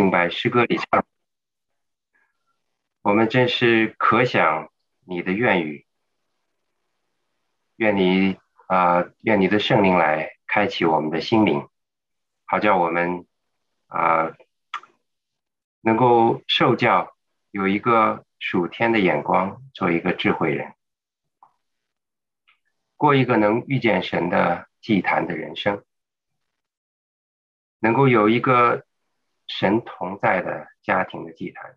敬拜诗歌里唱，我们真是可想你的愿语，愿你啊，愿你的圣灵来开启我们的心灵，好叫我们啊能够受教，有一个属天的眼光，做一个智慧人，过一个能遇见神的祭坛的人生。能够有一个神同在的家庭的祭坛，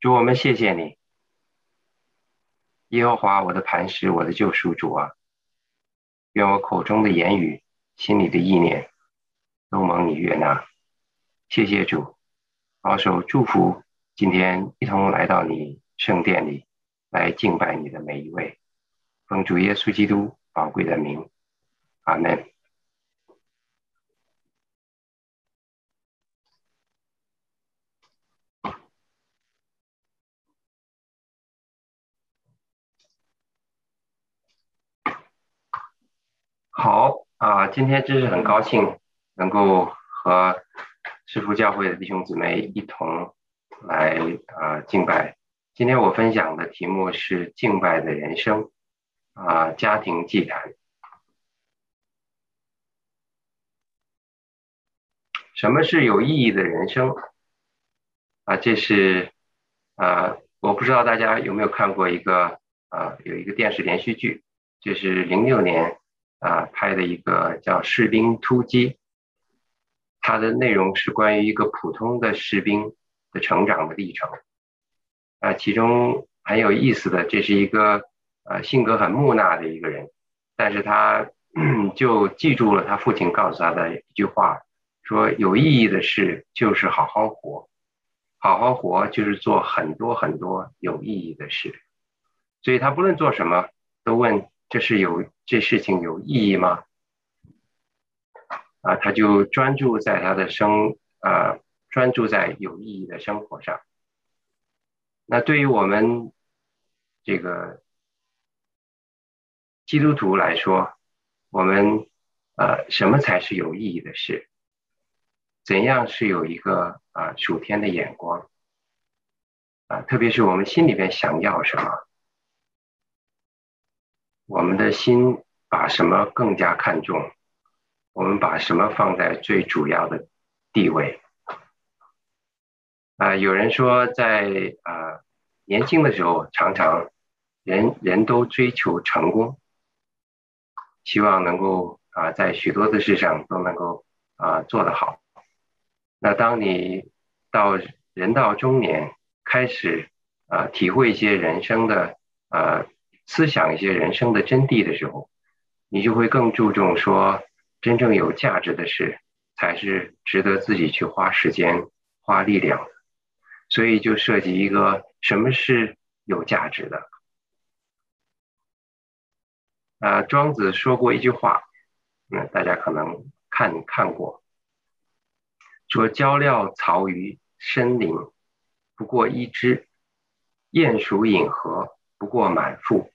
主我们谢谢你，耶和华我的磐石，我的救赎主啊！愿我口中的言语、心里的意念都蒙你悦纳。谢谢主，保守祝福今天一同来到你圣殿里来敬拜你的每一位，奉主耶稣基督宝贵的名，阿门。好啊，今天真是很高兴能够和师父教会的弟兄姊妹一同来啊敬拜。今天我分享的题目是敬拜的人生啊，家庭祭坛。什么是有意义的人生啊？这是啊，我不知道大家有没有看过一个啊，有一个电视连续剧，就是零六年。啊，拍的一个叫《士兵突击》，它的内容是关于一个普通的士兵的成长的历程。啊，其中很有意思的，这是一个呃性格很木讷的一个人，但是他 就记住了他父亲告诉他的一句话，说有意义的事就是好好活，好好活就是做很多很多有意义的事。所以他不论做什么，都问。这是有这事情有意义吗？啊，他就专注在他的生啊，专注在有意义的生活上。那对于我们这个基督徒来说，我们呃，什么才是有意义的事？怎样是有一个啊属天的眼光？啊，特别是我们心里边想要什么？我们的心把什么更加看重？我们把什么放在最主要的地位？啊，有人说，在啊年轻的时候，常常人人都追求成功，希望能够啊在许多的事上都能够啊做得好。那当你到人到中年，开始啊体会一些人生的啊。思想一些人生的真谛的时候，你就会更注重说，真正有价值的事才是值得自己去花时间、花力量的。所以就涉及一个什么是有价值的。啊，庄子说过一句话，嗯，大家可能看看过，说：“交料槽于深林，不过一枝；鼹鼠饮河，不过满腹。”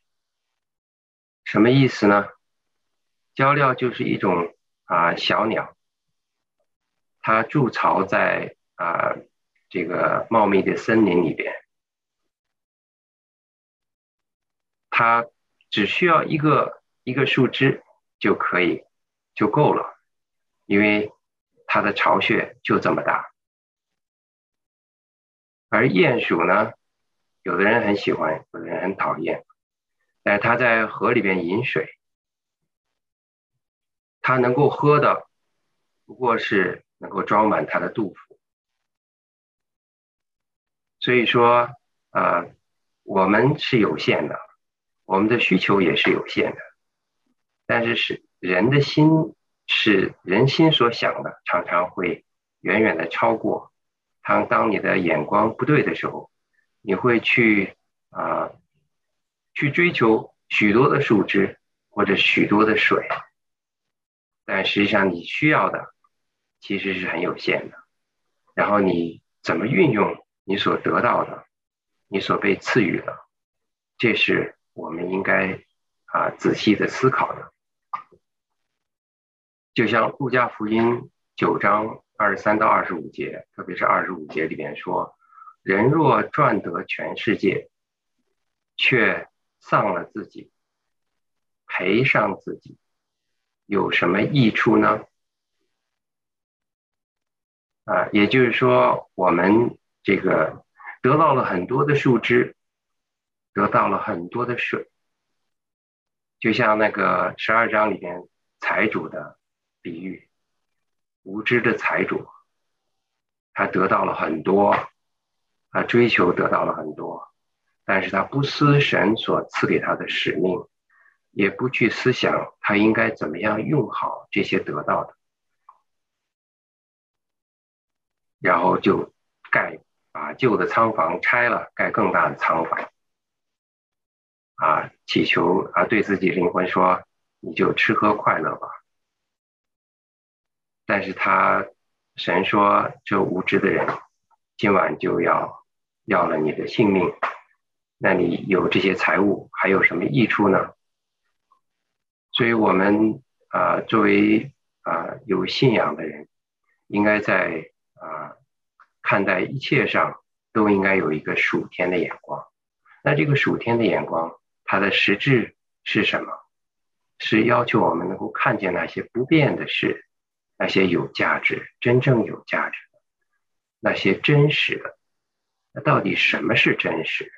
什么意思呢？鹪鹩就是一种啊小鸟，它筑巢在啊这个茂密的森林里边，它只需要一个一个树枝就可以就够了，因为它的巢穴就这么大。而鼹鼠呢，有的人很喜欢，有的人很讨厌。哎，他在河里边饮水，他能够喝的不过是能够装满他的肚腹。所以说，呃，我们是有限的，我们的需求也是有限的，但是是人的心是人心所想的，常常会远远的超过。当当你的眼光不对的时候，你会去啊。去追求许多的树枝或者许多的水，但实际上你需要的其实是很有限的。然后你怎么运用你所得到的，你所被赐予的，这是我们应该啊仔细的思考的。就像路加福音九章二十三到二十五节，特别是二十五节里面说：“人若赚得全世界，却丧了自己，赔上自己，有什么益处呢？”啊，也就是说，我们这个得到了很多的树枝，得到了很多的水，就像那个十二章里边财主的比喻，无知的财主，他得到了很多，他追求得到了很多，但是他不思神所赐给他的使命，也不去思想他应该怎么样用好这些得到的。然后就盖把旧的仓房拆了，盖更大的仓房，啊，祈求啊，对自己灵魂说：“你就吃喝快乐吧。”但是他神说：“这无知的人，今晚就要要了你的性命，那你有这些财物还有什么益处呢？”所以，我们啊，作为啊有信仰的人，应该在。啊，看待一切上都应该有一个属天的眼光。那这个属天的眼光，它的实质是什么？是要求我们能够看见那些不变的事，那些有价值、真正有价值的，那些真实的。那到底什么是真实？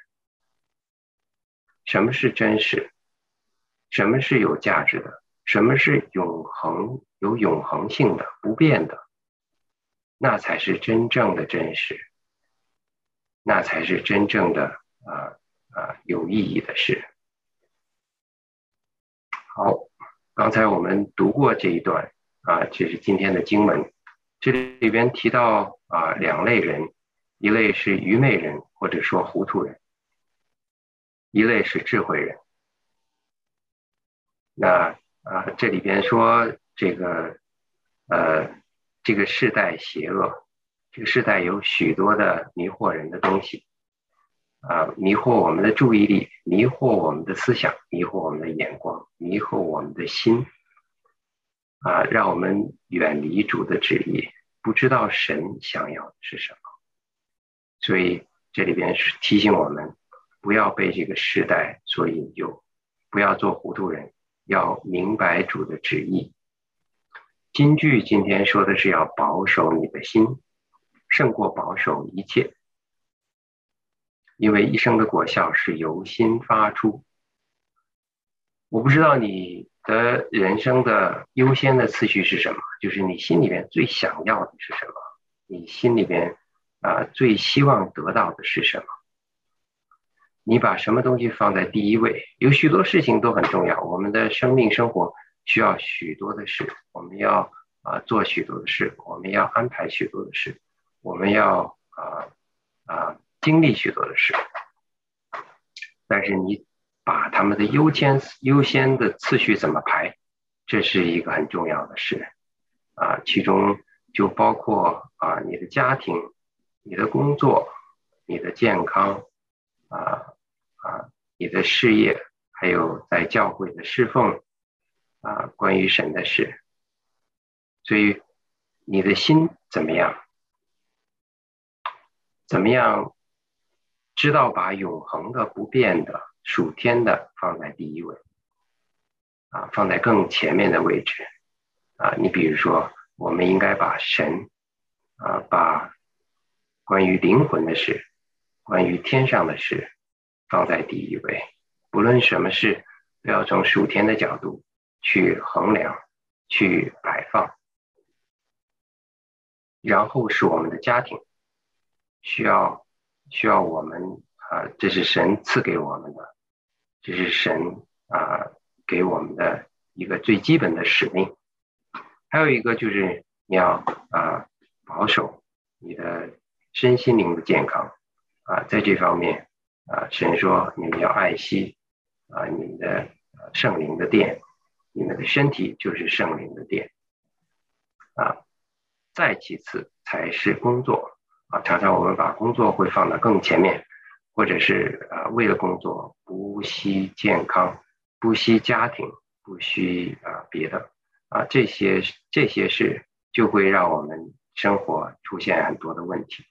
什么是真实？什么是有价值的？什么是永恒、有永恒性的、不变的？那才是真正的真实，那才是真正的啊啊有意义的事。好，刚才我们读过这一段啊，这是今天的经文。这里边提到啊两类人，一类是愚昧人或者说糊涂人，一类是智慧人。那啊这里边说这个呃。这个世代邪恶，这个世代有许多的迷惑人的东西，啊，迷惑我们的注意力，迷惑我们的思想，迷惑我们的眼光，迷惑我们的心，啊，让我们远离主的旨意，不知道神想要的是什么。所以这里边是提醒我们，不要被这个时代所引诱，不要做糊涂人，要明白主的旨意。金句今天说的是要保守你的心，胜过保守一切，因为一生的果效是由心发出。我不知道你的人生的优先的次序是什么，就是你心里面最想要的是什么，你心里边啊最希望得到的是什么？你把什么东西放在第一位？有许多事情都很重要，我们的生命生活。需要许多的事，我们要啊做许多的事，我们要安排许多的事，我们要啊啊经历许多的事。但是你把他们的优先优先的次序怎么排，这是一个很重要的事啊。其中就包括啊你的家庭、你的工作、你的健康啊你的事业，还有在教会的侍奉。啊，关于神的事，所以你的心怎么样？怎么样知道把永恒的、不变的、属天的放在第一位？啊，放在更前面的位置。啊，你比如说，我们应该把神，啊，把关于灵魂的事、关于天上的事放在第一位。不论什么事，都要从属天的角度。去衡量，去摆放，然后是我们的家庭，需要需要我们啊，这是神赐给我们的，这是神啊给我们的一个最基本的使命。还有一个就是你要啊保守你的身心灵的健康啊，在这方面啊，神说你们要爱惜啊你们的圣灵的殿。你们的身体就是圣灵的殿啊，再其次才是工作啊。常常我们把工作会放到更前面，或者是啊，为了工作不惜健康，不惜家庭，不惜啊别的啊，这些这些事就会让我们生活出现很多的问题。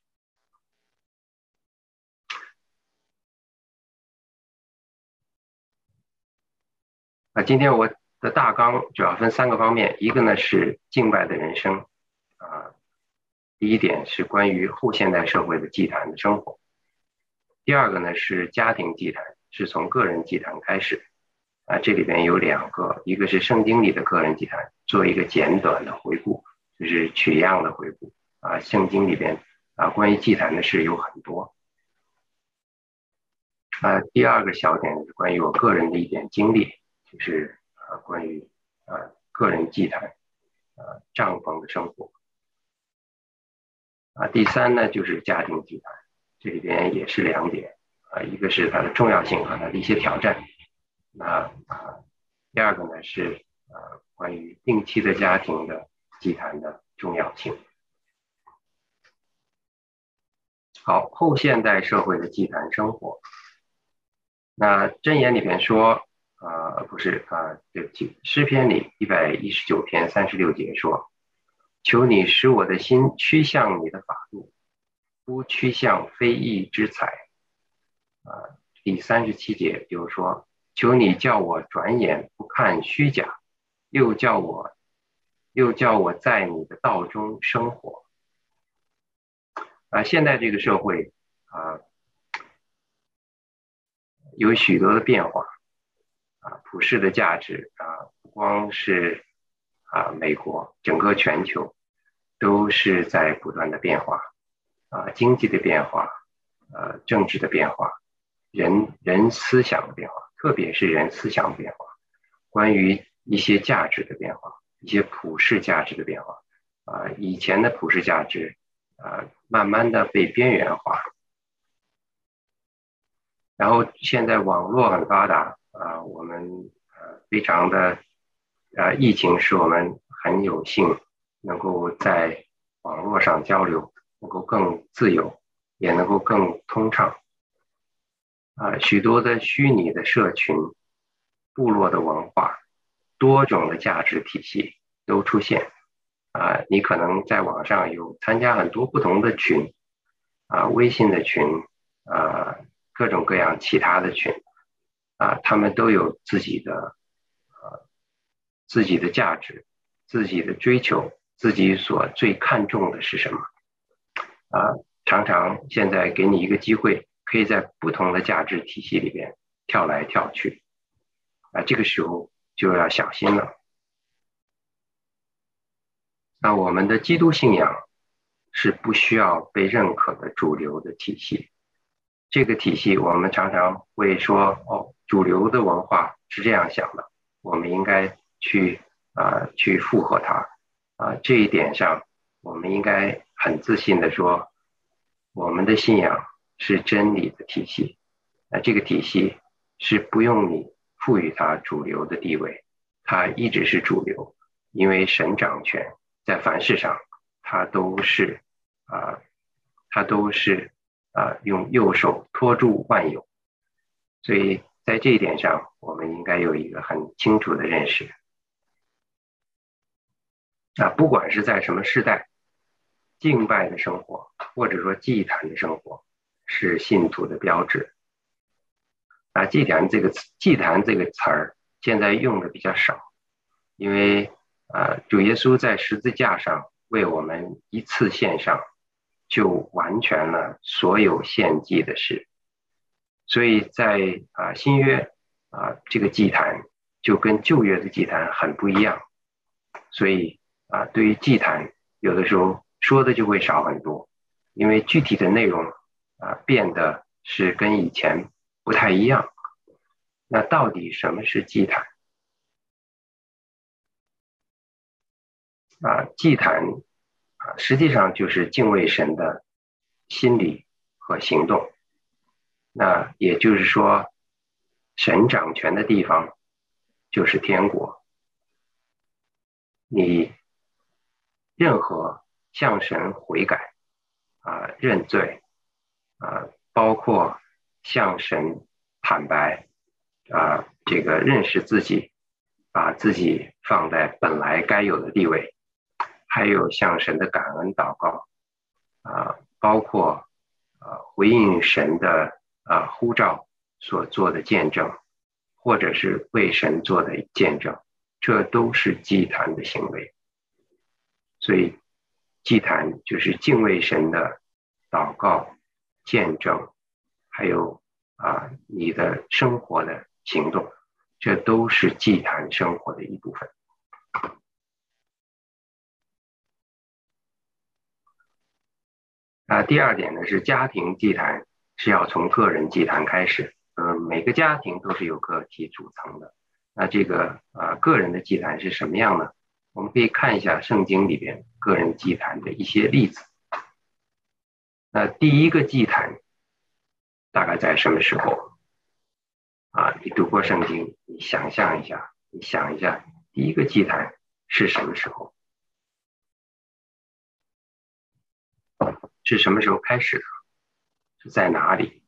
啊，今天我的大纲主要分三个方面，一个呢是敬拜的人生，啊，第一点是关于后现代社会的祭坛的生活，第二个呢是家庭祭坛，是从个人祭坛开始，啊，这里边有两个，一个是圣经里的个人祭坛，做一个简短的回顾，就是取样的回顾，啊，圣经里边啊关于祭坛的事有很多，啊，第二个小点是关于我个人的一点经历。是啊，关于啊个人祭坛啊帐篷的生活啊，第三呢就是家庭祭坛，这里边也是两点啊，一个是它的重要性和它的一些挑战，那啊第二个呢是啊关于定期的家庭的祭坛的重要性。好，后现代社会的祭坛生活，那箴言里边说。啊，不是啊，对不起，诗篇里一百一十九篇三十六节说：“求你使我的心趋向你的法度，不趋向非义之财。”啊，第三十七节就是说：“求你叫我转眼不看虚假，又叫我，又叫我在你的道中生活。”啊，现在这个社会啊，有许多的变化。普世的价值啊，不光是啊美国，整个全球都是在不断的变化啊，经济的变化，呃，政治的变化，人人思想的变化，特别是人思想的变化，关于一些价值的变化，一些普世价值的变化啊，以前的普世价值啊，慢慢的被边缘化，然后现在网络很发达。啊，我们呃非常的啊，疫情使我们很有幸能够在网络上交流，能够更自由，也能够更通畅。啊，许多的虚拟的社群、部落的文化、多种的价值体系都出现。啊，你可能在网上有参加很多不同的群，啊，微信的群，啊，各种各样其他的群。啊，他们都有自己的呃自己的价值，自己的追求，自己所最看重的是什么？啊，常常现在给你一个机会，可以在不同的价值体系里边跳来跳去，啊，这个时候就要小心了。那我们的基督信仰是不需要被认可的主流的体系。这个体系，我们常常会说，哦，主流的文化是这样想的，我们应该去啊，去附和它，啊，这一点上，我们应该很自信的说，我们的信仰是真理的体系，那这个体系是不用你赋予它主流的地位，它一直是主流，因为神掌权，在凡事上，它都是啊，它都是。啊，用右手托住万有，所以在这一点上，我们应该有一个很清楚的认识。啊，不管是在什么时代，敬拜的生活或者说祭坛的生活，是信徒的标志。啊，祭坛这个词，祭坛这个词儿现在用的比较少，因为啊，主耶稣在十字架上为我们一次献上。就完全了所有献祭的事，所以在啊新约啊这个祭坛就跟旧约的祭坛很不一样，所以啊对于祭坛有的时候说的就会少很多，因为具体的内容啊变得是跟以前不太一样。那到底什么是祭坛？啊祭坛啊。实际上就是敬畏神的心理和行动。那也就是说，神掌权的地方就是天国。你任何向神悔改啊、认罪啊，包括向神坦白啊，这个认识自己，把自己放在本来该有的地位。还有向神的感恩祷告，啊，包括啊回应神的啊呼召所做的见证，或者是为神做的见证，这都是祭坛的行为。所以，祭坛就是敬畏神的祷告、见证，还有啊你的生活的行动，这都是祭坛生活的一部分。啊，第二点呢是家庭祭坛是要从个人祭坛开始。嗯，每个家庭都是由个体组成的。那这个啊，个人的祭坛是什么样呢？我们可以看一下圣经里边个人祭坛的一些例子。那第一个祭坛大概在什么时候？啊，你读过圣经，你想象一下，你想一下，第一个祭坛是什么时候？是什么时候开始的？在哪里？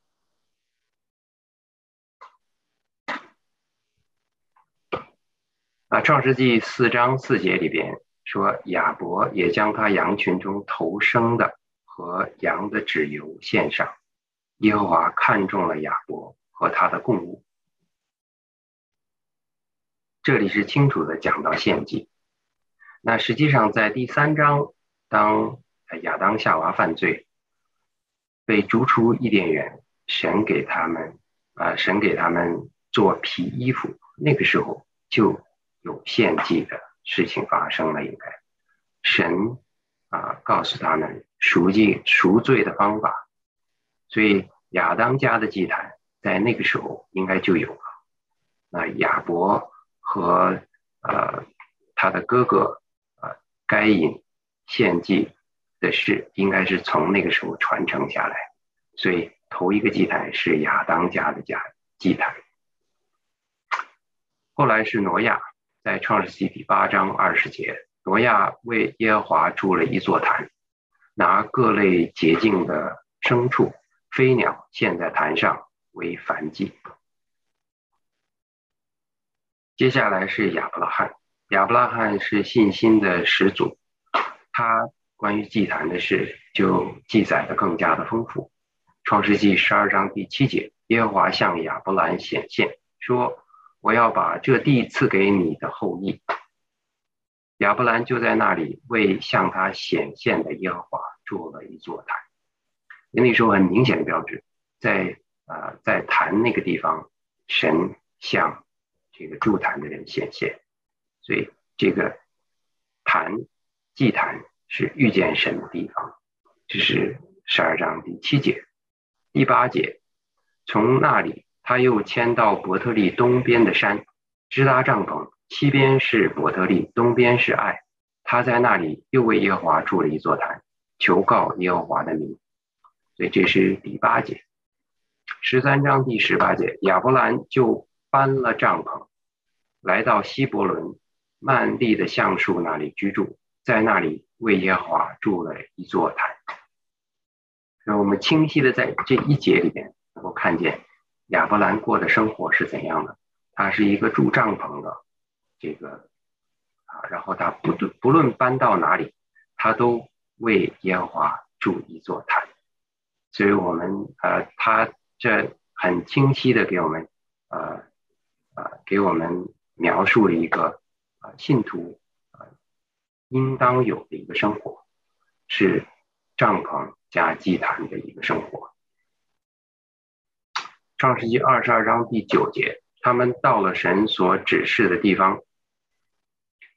啊，《创世纪》四章四节里边说，亚伯也将他羊群中头生的和羊的脂油献上。耶和华看中了亚伯和他的供物。这里是清楚的讲到献祭。那实际上在第三章，当亚当夏娃犯罪，被逐出伊甸园，神给他们啊，神给他们做皮衣服，那个时候就有献祭的事情发生了。应该神啊告诉他们赎罪赎罪的方法，所以亚当家的祭坛在那个时候应该就有了。那亚伯和呃他的哥哥啊该隐献祭。的事应该是从那个时候传承下来，所以头一个祭坛是亚当家的家祭坛。后来是挪亚，在创世纪第八章二十节，挪亚为耶和华筑了一座坛，拿各类洁净的牲畜、飞鸟献在坛上为燔祭。接下来是亚伯拉罕，亚伯拉罕是信心的始祖，他。关于祭坛的事，就记载的更加的丰富。创世纪十二章第七节，耶和华向亚伯兰显现，说：“我要把这地赐给你的后裔。”亚伯兰就在那里为向他显现的耶和华筑了一座坛。那时候很明显的标志，在啊，在坛那个地方，神向这个筑坛的人显现，所以这个坛祭坛。是遇见神的地方，这是十二章第七节、第八节。从那里，他又迁到伯特利东边的山，支搭帐篷，西边是伯特利，东边是爱。他在那里又为耶和华筑了一座坛，求告耶和华的名。所以这是第八节。十三章第十八节，亚伯兰就搬了帐篷，来到希伯伦曼利的橡树那里居住，在那里。为耶和华筑了一座坛，所以我们清晰的在这一节里面能够看见亚伯兰过的生活是怎样的。他是一个住帐篷的，这个啊，然后他不不论搬到哪里，他都为耶和华筑一座坛。所以我们呃，他这很清晰的给我们呃呃给我们描述了一个啊信徒。应当有的一个生活，是帐篷加祭坛的一个生活。创世纪二十二章第九节，他们到了神所指示的地方。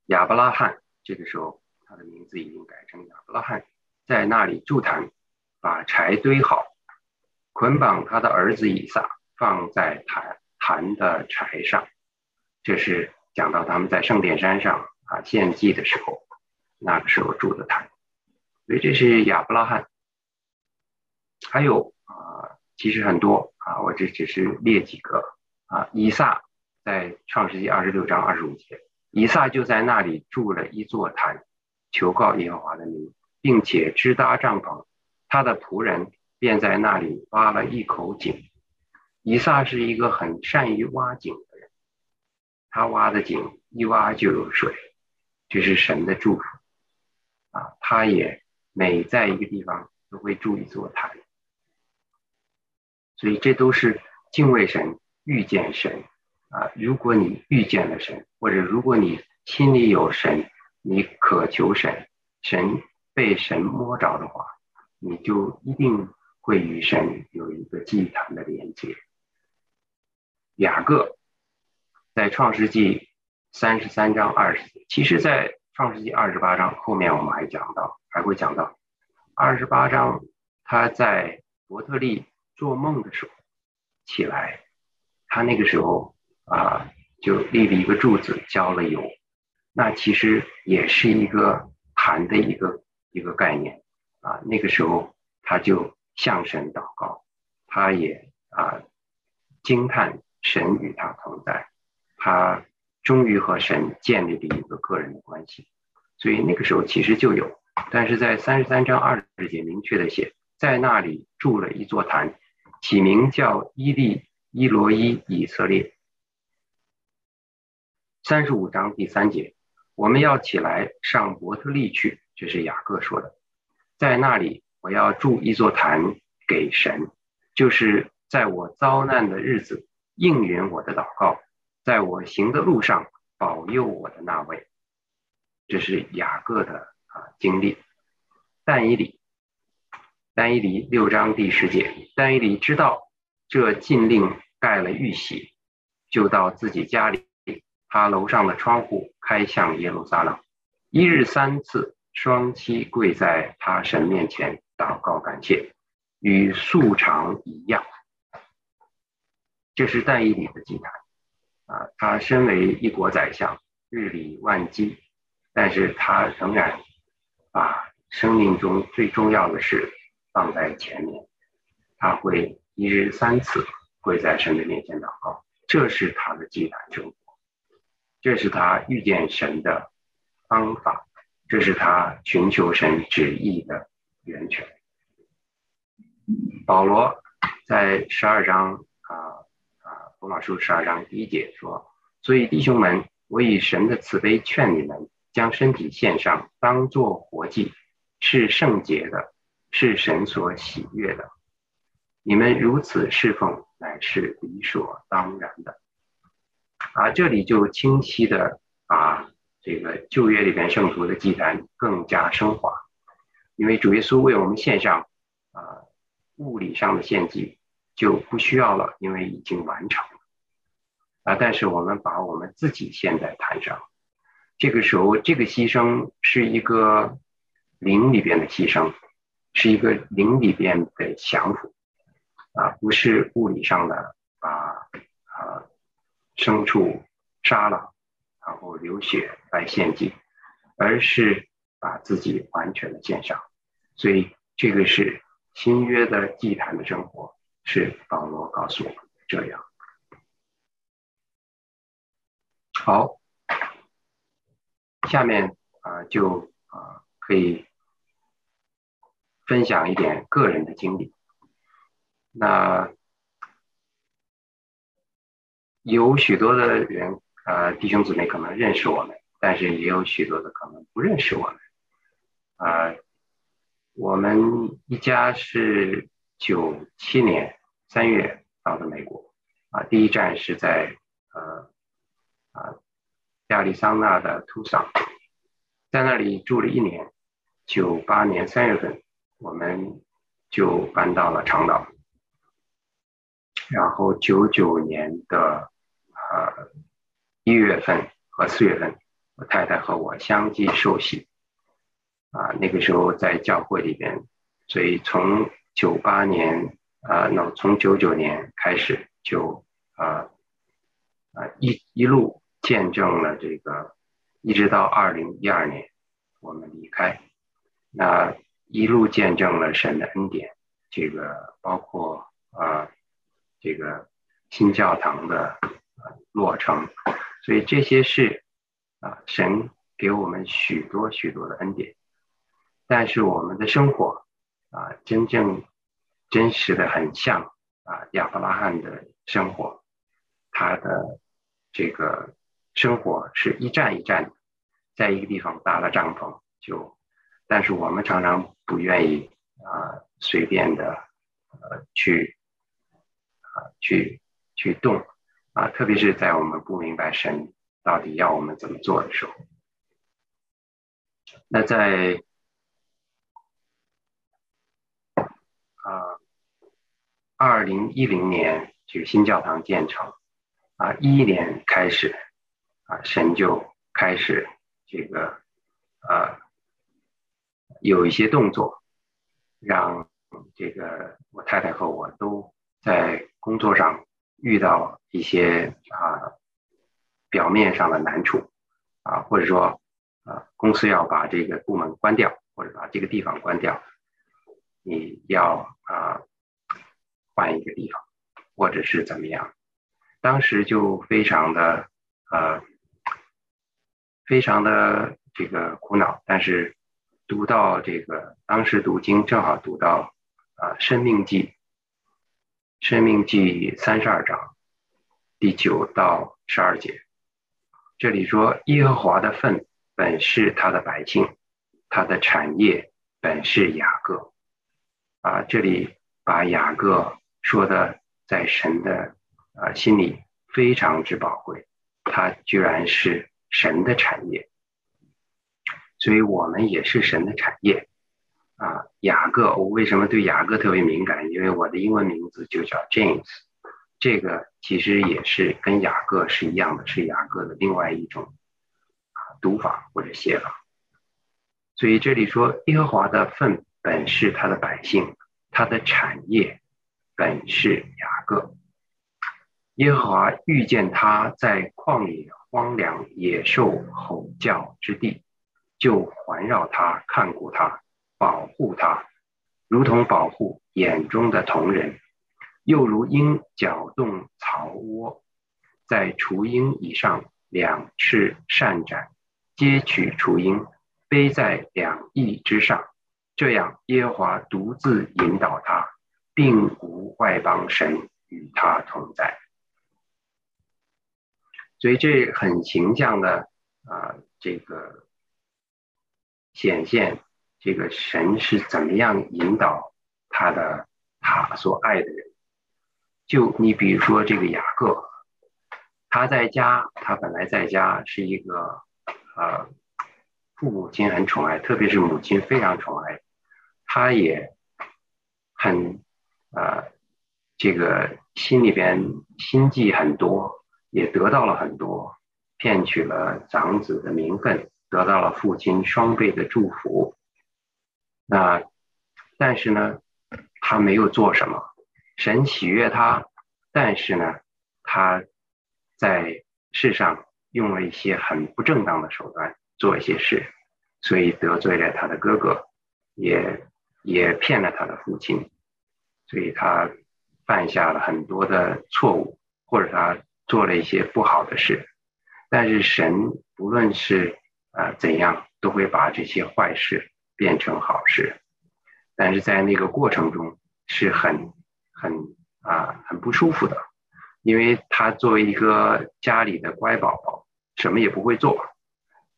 亚伯拉罕这个时候，他的名字已经改成亚伯拉罕，在那里筑坛，把柴堆好，捆绑他的儿子以撒，放在坛坛的柴上。这是讲到他们在圣殿山上啊献祭的时候。那个时候住的坛，所以这是亚伯拉罕。还有啊，其实很多啊，我这只是列几个啊。以撒在创世纪二十六章二十五节，以撒就在那里筑了一座坛，求告耶和华的名，并且支搭帐篷。他的仆人便在那里挖了一口井。以撒是一个很善于挖井的人，他挖的井一挖就有水，这是神的祝福。啊，他也每在一个地方都会筑一座坛，所以这都是敬畏神、遇见神啊。如果你遇见了神，或者如果你心里有神，你渴求神，神被神摸着的话，你就一定会与神有一个祭坛的连接。雅各在创世纪三十三章二十，其实，在创世纪二十八章后面我们还讲到，还会讲到二十八章，他在伯特利做梦的时候起来，他那个时候啊就立了一个柱子，浇了油，那其实也是一个坛的一个一个概念啊。那个时候他就向神祷告，他也啊惊叹。神与他同在，他终于和神建立了一个个人的关系，所以那个时候其实就有，但是在三十三章二十节明确的写，在那里筑了一座坛，起名叫伊利伊罗伊以色列。三十五章第三节，我们要起来上伯特利去，这是雅各说的，在那里我要筑一座坛给神，就是在我遭难的日子。应允我的祷告，在我行的路上保佑我的那位，这是雅各的啊经历。但以理，但以理六章第十节，但以理知道这禁令盖了玉玺，就到自己家里，他楼上的窗户开向耶路撒冷，一日三次双膝跪在他神面前祷告感谢，与素常一样。这是但以理的祭坛啊，他身为一国宰相，日理万机，但是他仍然把生命中最重要的事放在前面。他会一日三次跪在神的面前祷告，这是他的祭坛生活，这是他遇见神的方法，这是他寻求神旨意的源泉。保罗在十二章。罗马书十二章第一节说：“所以弟兄们，我以神的慈悲劝你们，将身体献上，当作活祭，是圣洁的，是神所喜悦的。你们如此侍奉，乃是理所当然的。”啊，这里就清晰的把这个旧约里边圣徒的祭坛更加升华，因为主耶稣为我们献上啊物理上的献祭。就不需要了，因为已经完成了啊！但是我们把我们自己献在坛上，这个时候，这个牺牲是一个灵里边的牺牲，是一个灵里边的降服啊，不是物理上的把啊牲畜杀了，然后流血来献祭，而是把自己完全的献上。所以，这个是新约的祭坛的生活。是保罗告诉我们这样。好，下面啊就啊可以分享一点个人的经历。那有许多的人啊弟兄姊妹可能认识我们，但是也有许多的可能不认识我们。啊，我们一家是九七年。三月到的美国，啊，第一站是在呃啊亚利桑那的图桑，在那里住了一年。九八年三月份，我们就搬到了长岛。然后九九年的呃一月份和四月份，我太太和我相继受洗，啊，那个时候在教会里边，所以从九八年。啊，那从九九年开始就啊啊一一路见证了这个，一直到二零一二年我们离开，那一路见证了神的恩典，这个包括啊这个新教堂的落成，所以这些是啊神给我们许多许多的恩典，但是我们的生活啊真正。真实的很像啊，亚伯拉罕的生活，他的这个生活是一站一站的，在一个地方搭了帐篷，就但是我们常常不愿意啊随便的呃去啊去去动啊，特别是在我们不明白神到底要我们怎么做的时候。那在啊二零一零年这个新教堂建成啊一一年开始啊神就开始这个啊。有一些动作，让这个我太太和我都在工作上遇到一些啊表面上的难处啊，或者说啊公司要把这个部门关掉，或者把这个地方关掉，你要啊换一个地方，或者是怎么样？当时就非常的呃非常的这个苦恼，但是。读到这个，当时读经正好读到啊《生命记》，《生命记》三十二章第九到十二节，这里说耶和华的份本是他的百姓，他的产业本是雅各，啊，这里把雅各说的在神的啊心里非常之宝贵，他居然是神的产业。所以我们也是神的产业啊，雅各，我为什么对雅各特别敏感？因为我的英文名字就叫 James，这个其实也是跟雅各是一样的，是雅各的另外一种啊读法或者写法。所以这里说，耶和华的份本是他的百姓，他的产业本是雅各。耶和华遇见他在旷野荒凉野兽吼叫之地。就环绕他，看顾他，保护他，如同保护眼中的同人，又如鹰搅动巢窝，在雏鹰以上两翅扇展，接取雏鹰，背在两翼之上，这样耶和华独自引导他，并无外邦神与他同在。所以这很形象的啊，这个。显现这个神是怎么样引导他的他所爱的人？就你比如说这个雅各，他在家，他本来在家是一个呃父母亲很宠爱，特别是母亲非常宠爱，他也很呃这个心里边心计很多，也得到了很多，骗取了长子的名分。得到了父亲双倍的祝福，那但是呢，他没有做什么，神喜悦他，但是呢，他在世上用了一些很不正当的手段做一些事，所以得罪了他的哥哥，也也骗了他的父亲，所以他犯下了很多的错误，或者他做了一些不好的事，但是神不论是。啊，怎样都会把这些坏事变成好事，但是在那个过程中是很很啊很不舒服的，因为他作为一个家里的乖宝宝，什么也不会做，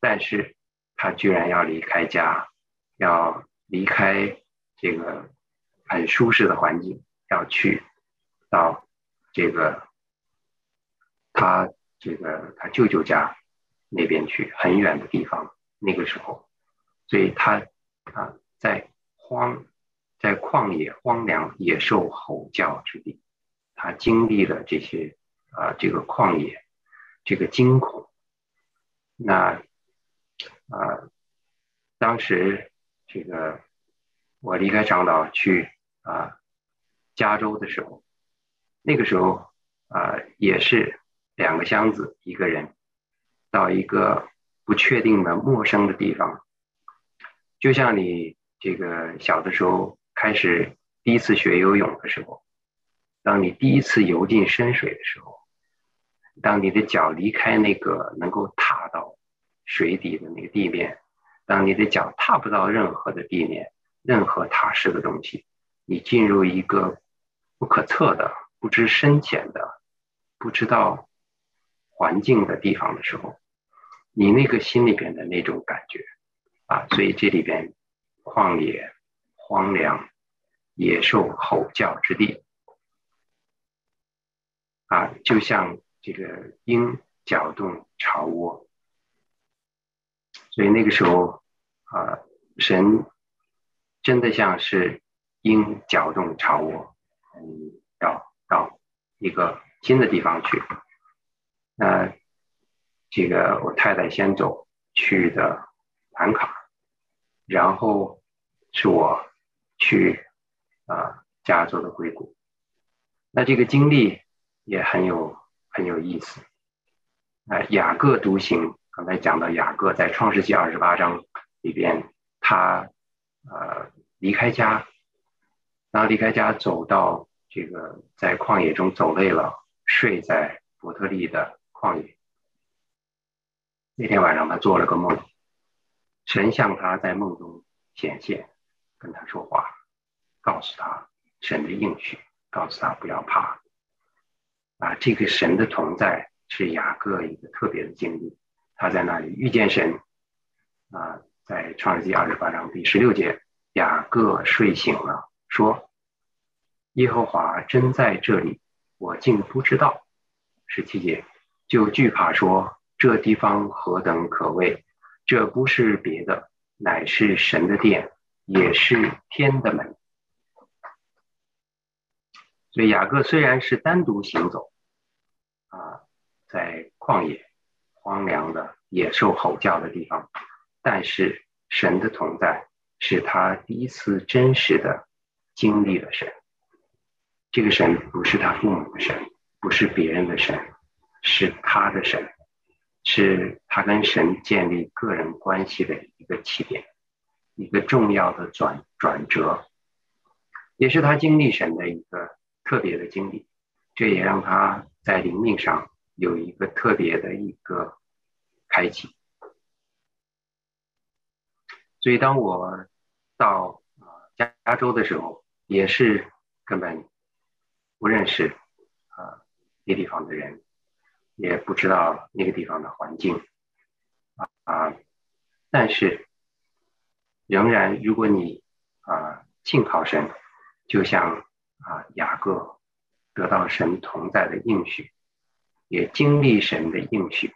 但是他居然要离开家，要离开这个很舒适的环境，要去到这个他这个他舅舅家。那边去很远的地方，那个时候，所以他啊在荒在旷野荒凉野兽吼叫之地，他经历了这些啊这个旷野这个惊恐，那啊当时这个我离开长岛去啊加州的时候，那个时候啊也是两个箱子一个人。到一个不确定的陌生的地方，就像你这个小的时候开始第一次学游泳的时候，当你第一次游进深水的时候，当你的脚离开那个能够踏到水底的那个地面，当你的脚踏不到任何的地面、任何踏实的东西，你进入一个不可测的、不知深浅的、不知道环境的地方的时候。你那个心里边的那种感觉，啊，所以这里边旷野、荒凉、野兽吼叫之地，啊，就像这个鹰搅动巢窝，所以那个时候啊，神真的像是鹰搅动巢窝，嗯，要到一个新的地方去。那这个我太太先走去的兰卡。然后是我去啊加州的硅谷，那这个经历也很有很有意思。啊，雅各独行，刚才讲到雅各在创世纪二十八章里边，他呃离开家，然后离开家走到这个在旷野中走累了，睡在伯特利的旷野。那天晚上他做了个梦。神向他在梦中显现，跟他说话，告诉他神的应许，告诉他不要怕。啊，这个神的同在是雅各一个特别的经历。他在那里遇见神。啊，在创世纪二十八章第十六节，雅各睡醒了，说：“耶和华真在这里，我竟不知道。”十七节就惧怕说：“这地方何等可畏！”这不是别的，乃是神的殿，也是天的门。所以雅各虽然是单独行走，啊，在旷野、荒凉的野兽吼叫的地方，但是神的同在是他第一次真实的经历了神。这个神不是他父母的神，不是别人的神，是他的神。是他跟神建立个人关系的一个起点，一个重要的转转折，也是他经历神的一个特别的经历。这也让他在灵命上有一个特别的一个开启。所以，当我到啊加加州的时候，也是根本不认识啊那地方的人。也不知道那个地方的环境啊，但是仍然，如果你啊信靠神，就像啊雅各得到神同在的应许，也经历神的应许。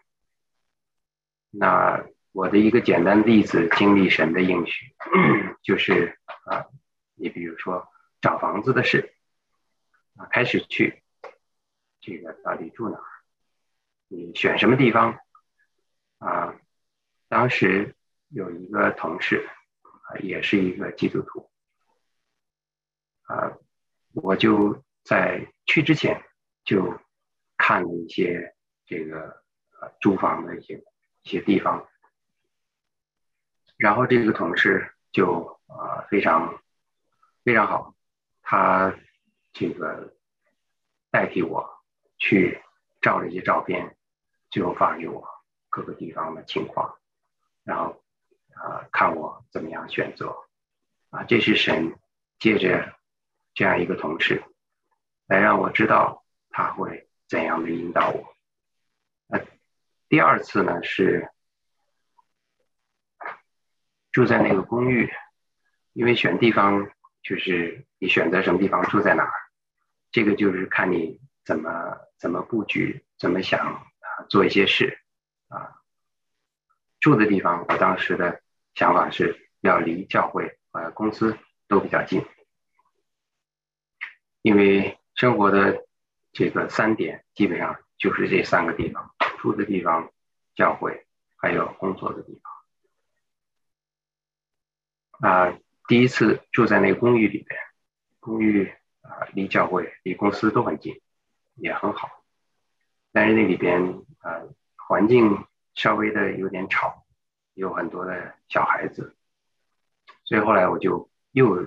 那我的一个简单例子，经历神的应许，就是啊，你比如说找房子的事啊，开始去这个到底住哪？你选什么地方啊？当时有一个同事啊，也是一个基督徒啊，我就在去之前就看了一些这个呃租房的一些一些地方，然后这个同事就啊非常非常好，他这个代替我去。照了一些照片，最后发给我各个地方的情况，然后啊看我怎么样选择啊，这是神借着这样一个同事来让我知道他会怎样的引导我。那第二次呢是住在那个公寓，因为选地方就是你选择什么地方住在哪儿，这个就是看你。怎么怎么布局，怎么想啊，做一些事啊。住的地方，我当时的想法是要离教会和公司都比较近，因为生活的这个三点基本上就是这三个地方：住的地方、教会，还有工作的地方。啊，第一次住在那个公寓里边，公寓啊，离教会、离公司都很近。也很好，但是那里边呃环境稍微的有点吵，有很多的小孩子，所以后来我就又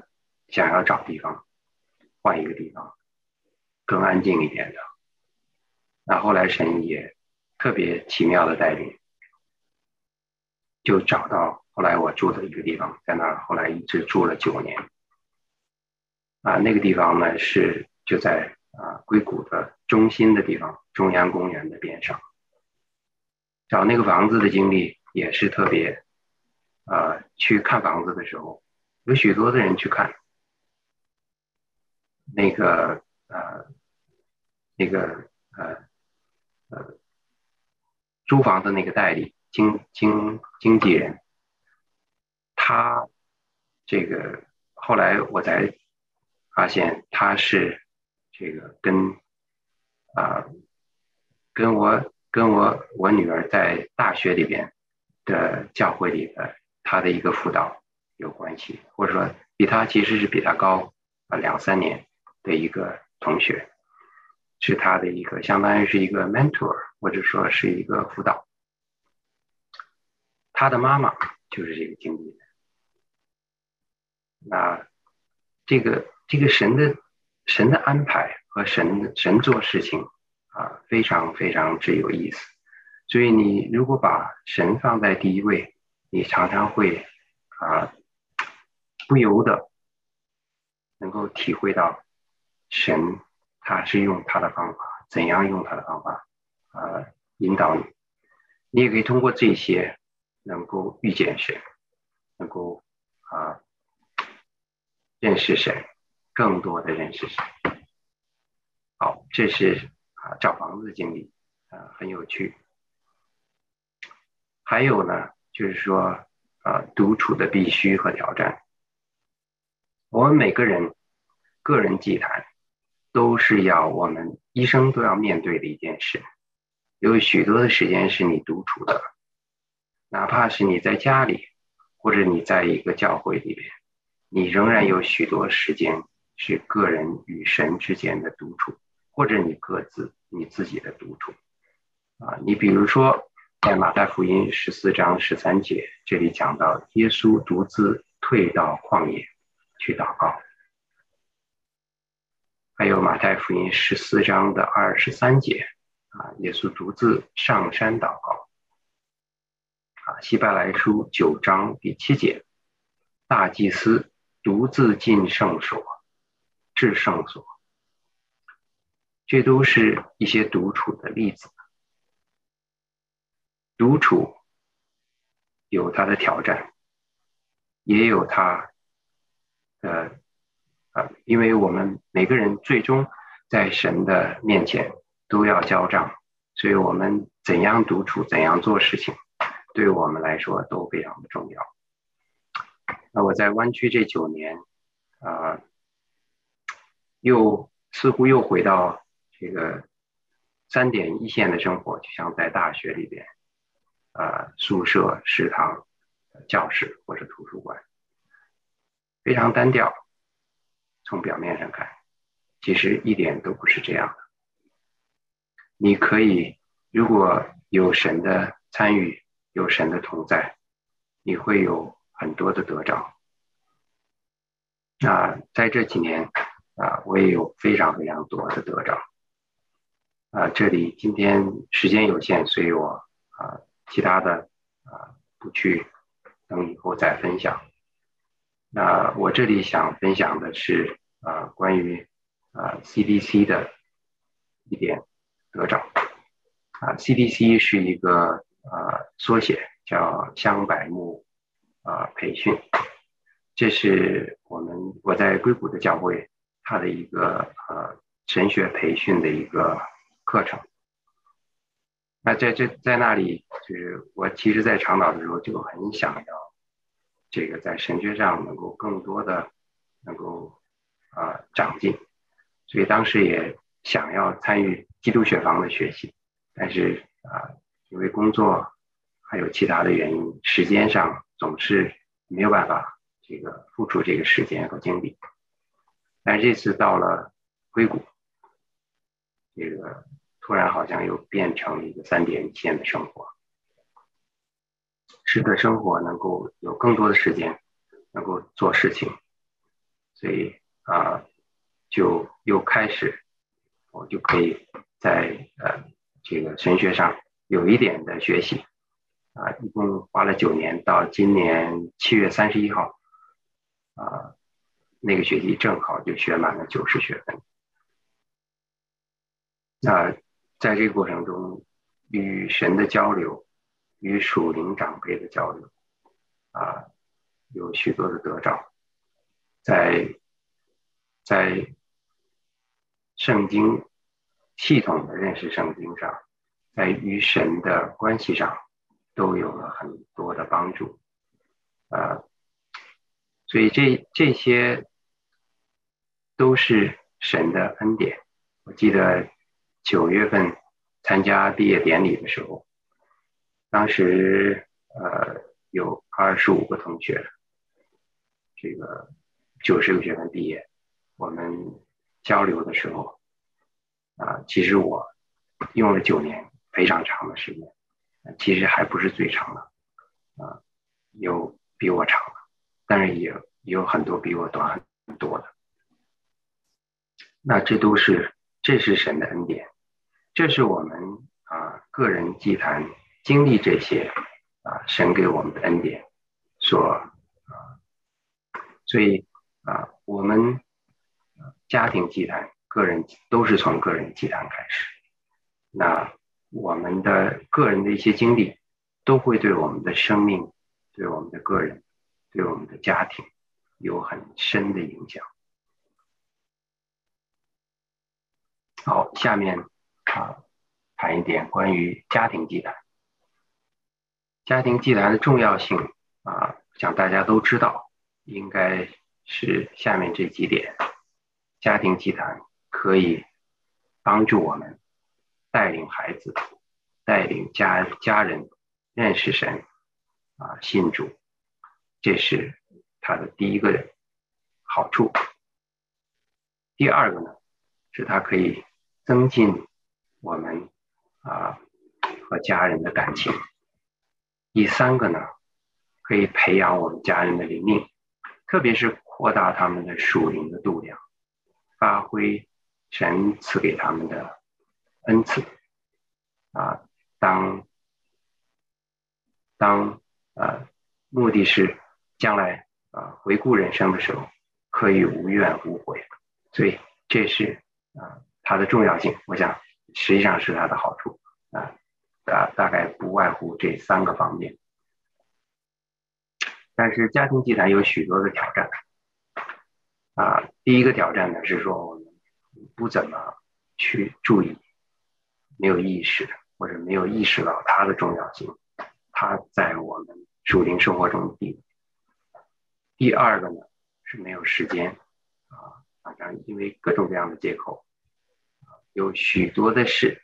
想要找地方换一个地方，更安静一点的。那后来神也特别奇妙的带领，就找到后来我住的一个地方，在那儿后来一直住了九年。啊，那个地方呢是就在。啊，硅谷的中心的地方，中央公园的边上，找那个房子的经历也是特别。呃，去看房子的时候，有许多的人去看那个呃那个呃呃租房的那个代理经经经纪人，他这个后来我才发现他是这个跟啊跟我跟我我女儿在大学里边的教会里的他的一个辅导。有关系，或者说比他其实是比他高啊两三年的一个同学，是他的一个相当于是一个 mentor，或者说是一个辅导。他的妈妈就是这个经理人。那这个这个神的神的安排和神神做事情啊，非常非常之有意思。所以你如果把神放在第一位，你常常会啊。不由得能够体会到神，他是用他的方法，怎样用他的方法啊引导你。你也可以通过这些能够遇见神，能够啊认识神，更多的认识神。好，这是啊找房子的经历啊很有趣。还有呢，就是说啊独处的必须和挑战。我们每个人个人祭坛，都是要我们一生都要面对的一件事。有许多的时间是你独处的，哪怕是你在家里，或者你在一个教会里边，你仍然有许多时间是个人与神之间的独处，或者你各自你自己的独处。啊，你比如说在马太福音十四章十三节，这里讲到耶稣独自退到旷野。去祷告，还有马太福音十四章的二十三节啊，耶稣独自上山祷告啊，希伯来书九章第七节，大祭司独自进圣所，至圣所，这都是一些独处的例子。独处有它的挑战，也有它。呃，啊，因为我们每个人最终在神的面前都要交账，所以我们怎样独处，怎样做事情，对我们来说都非常的重要。那我在湾区这九年，啊，又似乎又回到这个三点一线的生活，就像在大学里边，啊，宿舍、食堂、教室或者图书馆。非常单调，从表面上看，其实一点都不是这样的。你可以，如果有神的参与，有神的同在，你会有很多的得着。那在这几年啊，我也有非常非常多的得着。啊，这里今天时间有限，所以我啊，其他的啊不去，等以后再分享。那我这里想分享的是啊，关于啊 CDC 的一点得着啊，CDC 是一个啊缩写，叫香柏木啊培训，这是我们我在硅谷的教会，它的一个呃神学培训的一个课程。那在这在那里，就是我其实，在长岛的时候就很想要。这个在神学上能够更多的能够啊长进，所以当时也想要参与基督学房的学习，但是啊因为工作还有其他的原因，时间上总是没有办法这个付出这个时间和精力。但是这次到了硅谷，这个突然好像又变成了一个三点一线的生活。使得生活能够有更多的时间，能够做事情，所以啊，就又开始，我就可以在呃这个神学上有一点的学习，啊，一共花了九年，到今年七月三十一号，啊，那个学期正好就学满了九十学分。那在这个过程中，与神的交流。与属灵长辈的交流，啊，有许多的得着，在在圣经系统的认识圣经上，在与神的关系上，都有了很多的帮助。呃，所以这这些都是神的恩典。我记得九月份参加毕业典礼的时候，当时呃有二十五个同学，这个九十个学分毕业，我们交流的时候，啊，其实我用了九年，非常长的时间，其实还不是最长的，啊，有比我长的，但是也有很多比我短很多的，那这都是。这是神的恩典，这是我们啊个人祭坛经历这些啊神给我们的恩典所啊，所以啊我们家庭祭坛、个人都是从个人祭坛开始。那我们的个人的一些经历都会对我们的生命、对我们的个人、对我们的家庭有很深的影响。好，下面啊谈一点关于家庭祭坛。家庭祭坛的重要性啊，想大家都知道，应该是下面这几点。家庭祭坛可以帮助我们带领孩子、带领家家人认识神啊，信主，这是它的第一个好处。第二个呢，是它可以。增进我们啊和家人的感情。第三个呢，可以培养我们家人的灵命，特别是扩大他们的属灵的度量，发挥神赐给他们的恩赐啊。当当啊，目的是将来啊回顾人生的时候，可以无怨无悔。所以这是啊。它的重要性，我想实际上是它的好处啊，大大概不外乎这三个方面。但是家庭祭坛有许多的挑战啊，第一个挑战呢是说我们不怎么去注意，没有意识或者没有意识到它的重要性，它在我们属灵生活中的地位。第二个呢是没有时间啊，反正因为各种各样的借口。有许多的事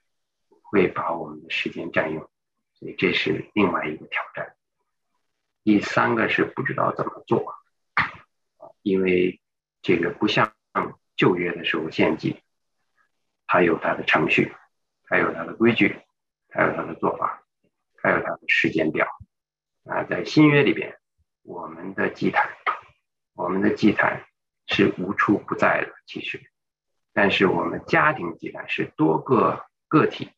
会把我们的时间占用，所以这是另外一个挑战。第三个是不知道怎么做，因为这个不像旧约的时候献祭，它有它的程序，还有它的规矩，还有它的做法，还有它的时间表。啊，在新约里边，我们的祭坛，我们的祭坛是无处不在的，其实。但是我们家庭祭坛是多个个体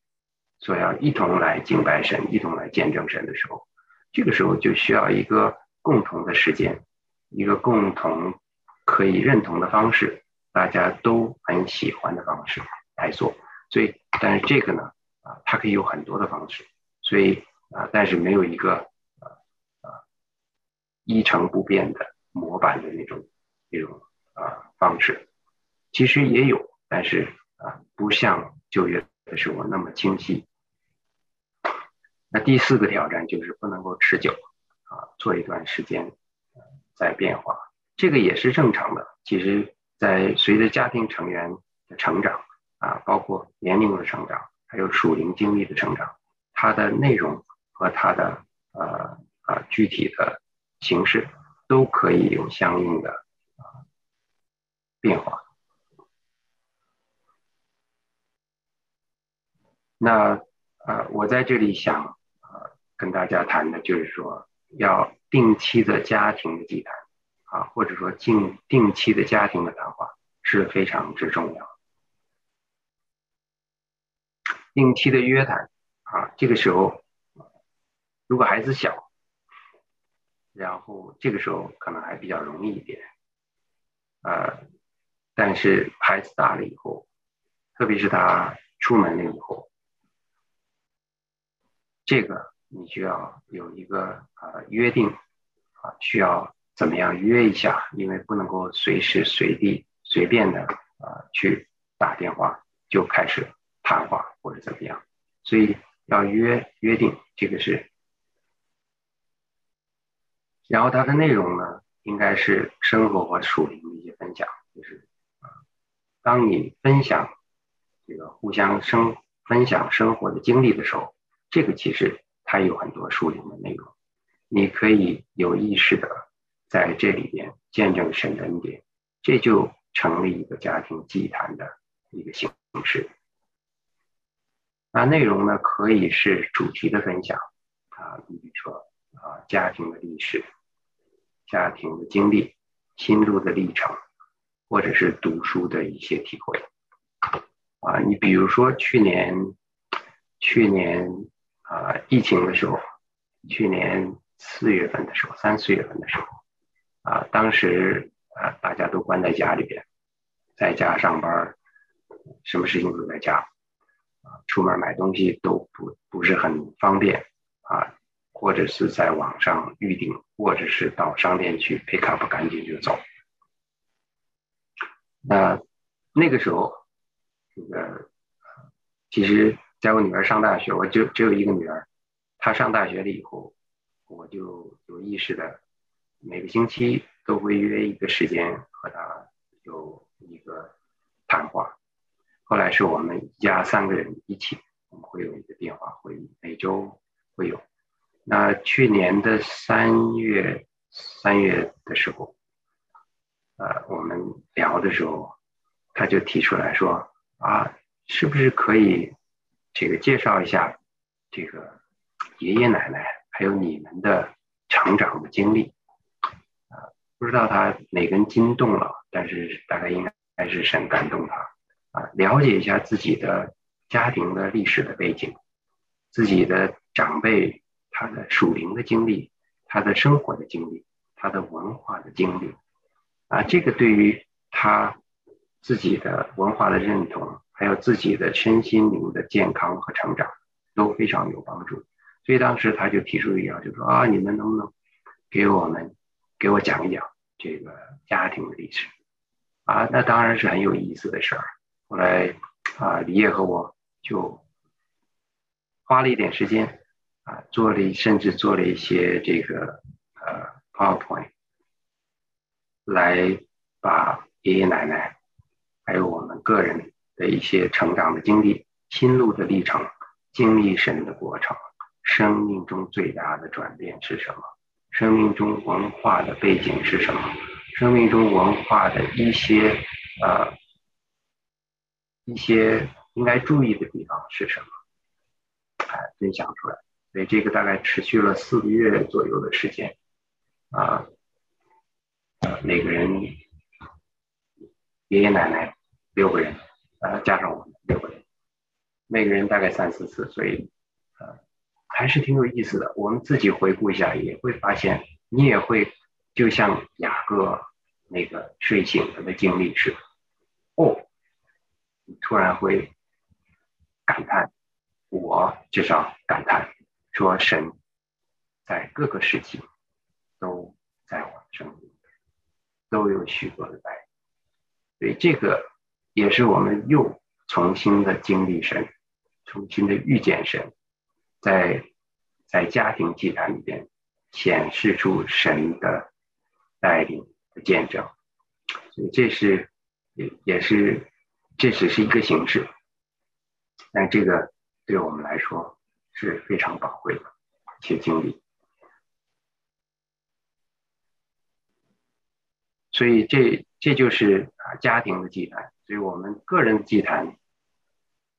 所要一同来敬拜神、一同来见证神的时候，这个时候就需要一个共同的时间，一个共同可以认同的方式，大家都很喜欢的方式来做。所以，但是这个呢，啊，它可以有很多的方式，所以啊，但是没有一个啊啊一成不变的模板的那种那种啊方式。其实也有，但是啊，不像就业的时候那么清晰。那第四个挑战就是不能够持久啊，做一段时间再变化，这个也是正常的。其实，在随着家庭成员的成长啊，包括年龄的成长，还有属灵经历的成长，它的内容和它的呃啊具体的形式都可以有相应的啊变化。那呃，我在这里想呃跟大家谈的就是说，要定期的家庭的祭坛啊，或者说定定期的家庭的谈话是非常之重要。定期的约谈啊，这个时候如果孩子小，然后这个时候可能还比较容易一点，呃，但是孩子大了以后，特别是他出门了以后。这个你需要有一个呃约定啊，需要怎么样约一下，因为不能够随时随地随便的啊去打电话就开始谈话或者怎么样，所以要约约定这个是。然后它的内容呢，应该是生活和属灵的一些分享，就是啊，当你分享这个互相生分享生活的经历的时候，这个其实它有很多属灵的内容，你可以有意识的在这里边见证神的恩典，这就成立一个家庭祭坛的一个形式。那内容呢，可以是主题的分享啊，比如说啊，家庭的历史。家庭的经历、心路的历程，或者是读书的一些体会啊。你比如说去年，去年啊疫情的时候，去年四月份的时候，三四月份的时候啊，当时啊大家都关在家里边，在家上班，什么事情都在家出门买东西都不不是很方便啊。或者是在网上预定，或者是到商店去 pick up，赶紧就走。那那个时候，这个其实在我女儿上大学，我就只有一个女儿。她上大学了以后，我就有意识的每个星期都会约一个时间和她有一个谈话。后来是我们一家三个人一起，我们会有一个电话会议，每周会有。那去年的三月三月的时候，呃，我们聊的时候，他就提出来说啊，是不是可以这个介绍一下这个爷爷奶奶还有你们的成长的经历啊？不知道他哪根筋动了，但是大概应该还是很感动他啊，了解一下自己的家庭的历史的背景，自己的长辈。他的属灵的经历，他的生活的经历，他的文化的经历，啊，这个对于他自己的文化的认同，还有自己的身心灵的健康和成长都非常有帮助。所以当时他就提出一要，就说啊，你们能不能给我们给我讲一讲这个家庭的历史？啊，那当然是很有意思的事儿。后来啊，李烨和我就花了一点时间。啊，做了甚至做了一些这个呃 PowerPoint，来把爷爷奶奶还有我们个人的一些成长的经历、心路的历程、经历神的过程、生命中最大的转变是什么？生命中文化的背景是什么？生命中文化的一些呃一些应该注意的地方是什么？哎，分享出来。所以这个大概持续了四个月左右的时间，啊，呃，每个人爷爷奶奶六个人，呃，加上我们六个人，每个人大概三四次，所以呃，还是挺有意思的。我们自己回顾一下，也会发现，你也会就像雅各那个睡醒了的经历似的，哦，你突然会感叹，我至少感叹。说神在各个时期都在我的生命里，都有许多的爱，所以这个也是我们又重新的经历神，重新的遇见神，在在家庭祭坛里边显示出神的带领的见证，所以这是也也是这只是一个形式，但这个对我们来说。是非常宝贵的一些经历，所以这这就是啊家庭的祭坛，所以我们个人祭坛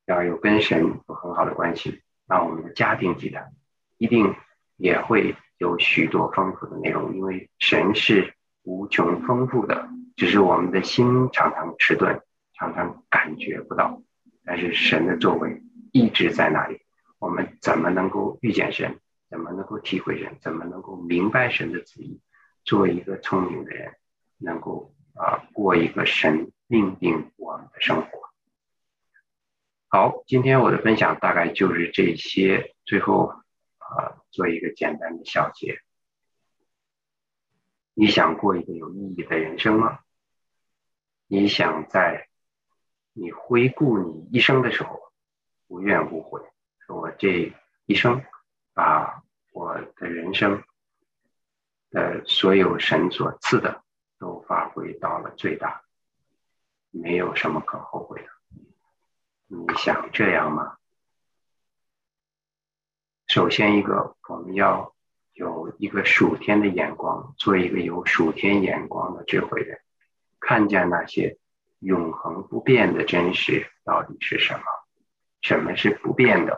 要有跟神有很好的关系，那我们的家庭祭坛一定也会有许多丰富的内容，因为神是无穷丰富的，只是我们的心常常迟钝，常常感觉不到，但是神的作为一直在那里。我们怎么能够遇见神？怎么能够体会神？怎么能够明白神的旨意？做一个聪明的人，能够啊过一个神命定我们的生活。好，今天我的分享大概就是这些。最后啊，做一个简单的小结。你想过一个有意义的人生吗？你想在你回顾你一生的时候，无怨无悔，说我这一生把我的人生的所有神所赐的都发挥到了最大，没有什么可后悔的。你想这样吗？首先，一个我们要有一个属天的眼光，做一个有属天眼光的智慧人，看见那些永恒不变的真实到底是什么？什么是不变的？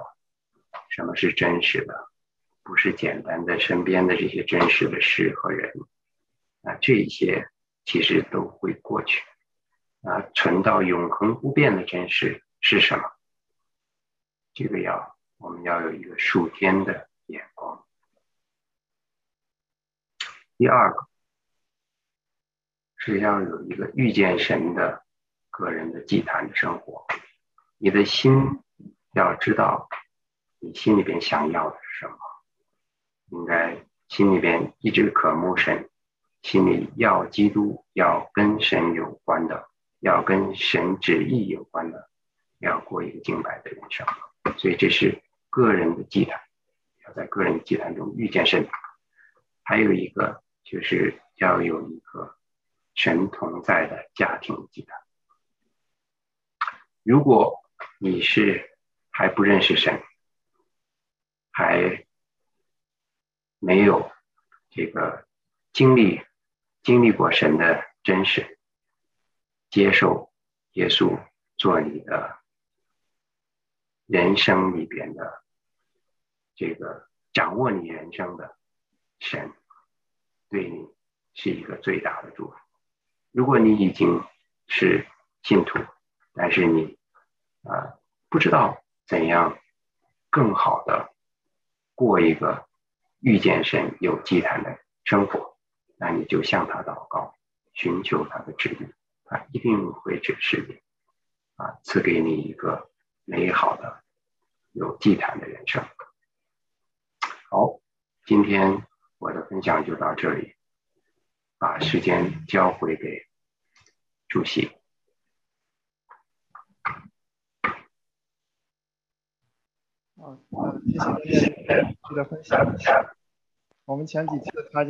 什么是真实的？不是简单的身边的这些真实的事和人，啊，这些其实都会过去。啊，存到永恒不变的真实是什么？这个要。我们要有一个数天的眼光。第二个是要有一个遇见神的个人的祭坛的生活。你的心要知道你心里边想要的是什么，应该心里边一直渴慕神，心里要基督，要跟神有关的，要跟神旨意有关的，要过一个敬拜的人生。所以这是。个人的祭坛，要在个人祭坛中遇见神。还有一个就是要有一个神同在的家庭祭坛。如果你是还不认识神，还没有这个经历经历过神的真实，接受耶稣做你的。人生里边的这个掌握你人生的神，对你是一个最大的祝福。如果你已经是信徒，但是你啊不知道怎样更好的过一个遇见神有祭坛的生活，那你就向他祷告，寻求他的指引，他一定会指示你，啊，赐给你一个。美好的、有祭坛的人生。好，今天我的分享就到这里，把时间交回给主席。好，谢谢谢谢的分享。我们前几次他经。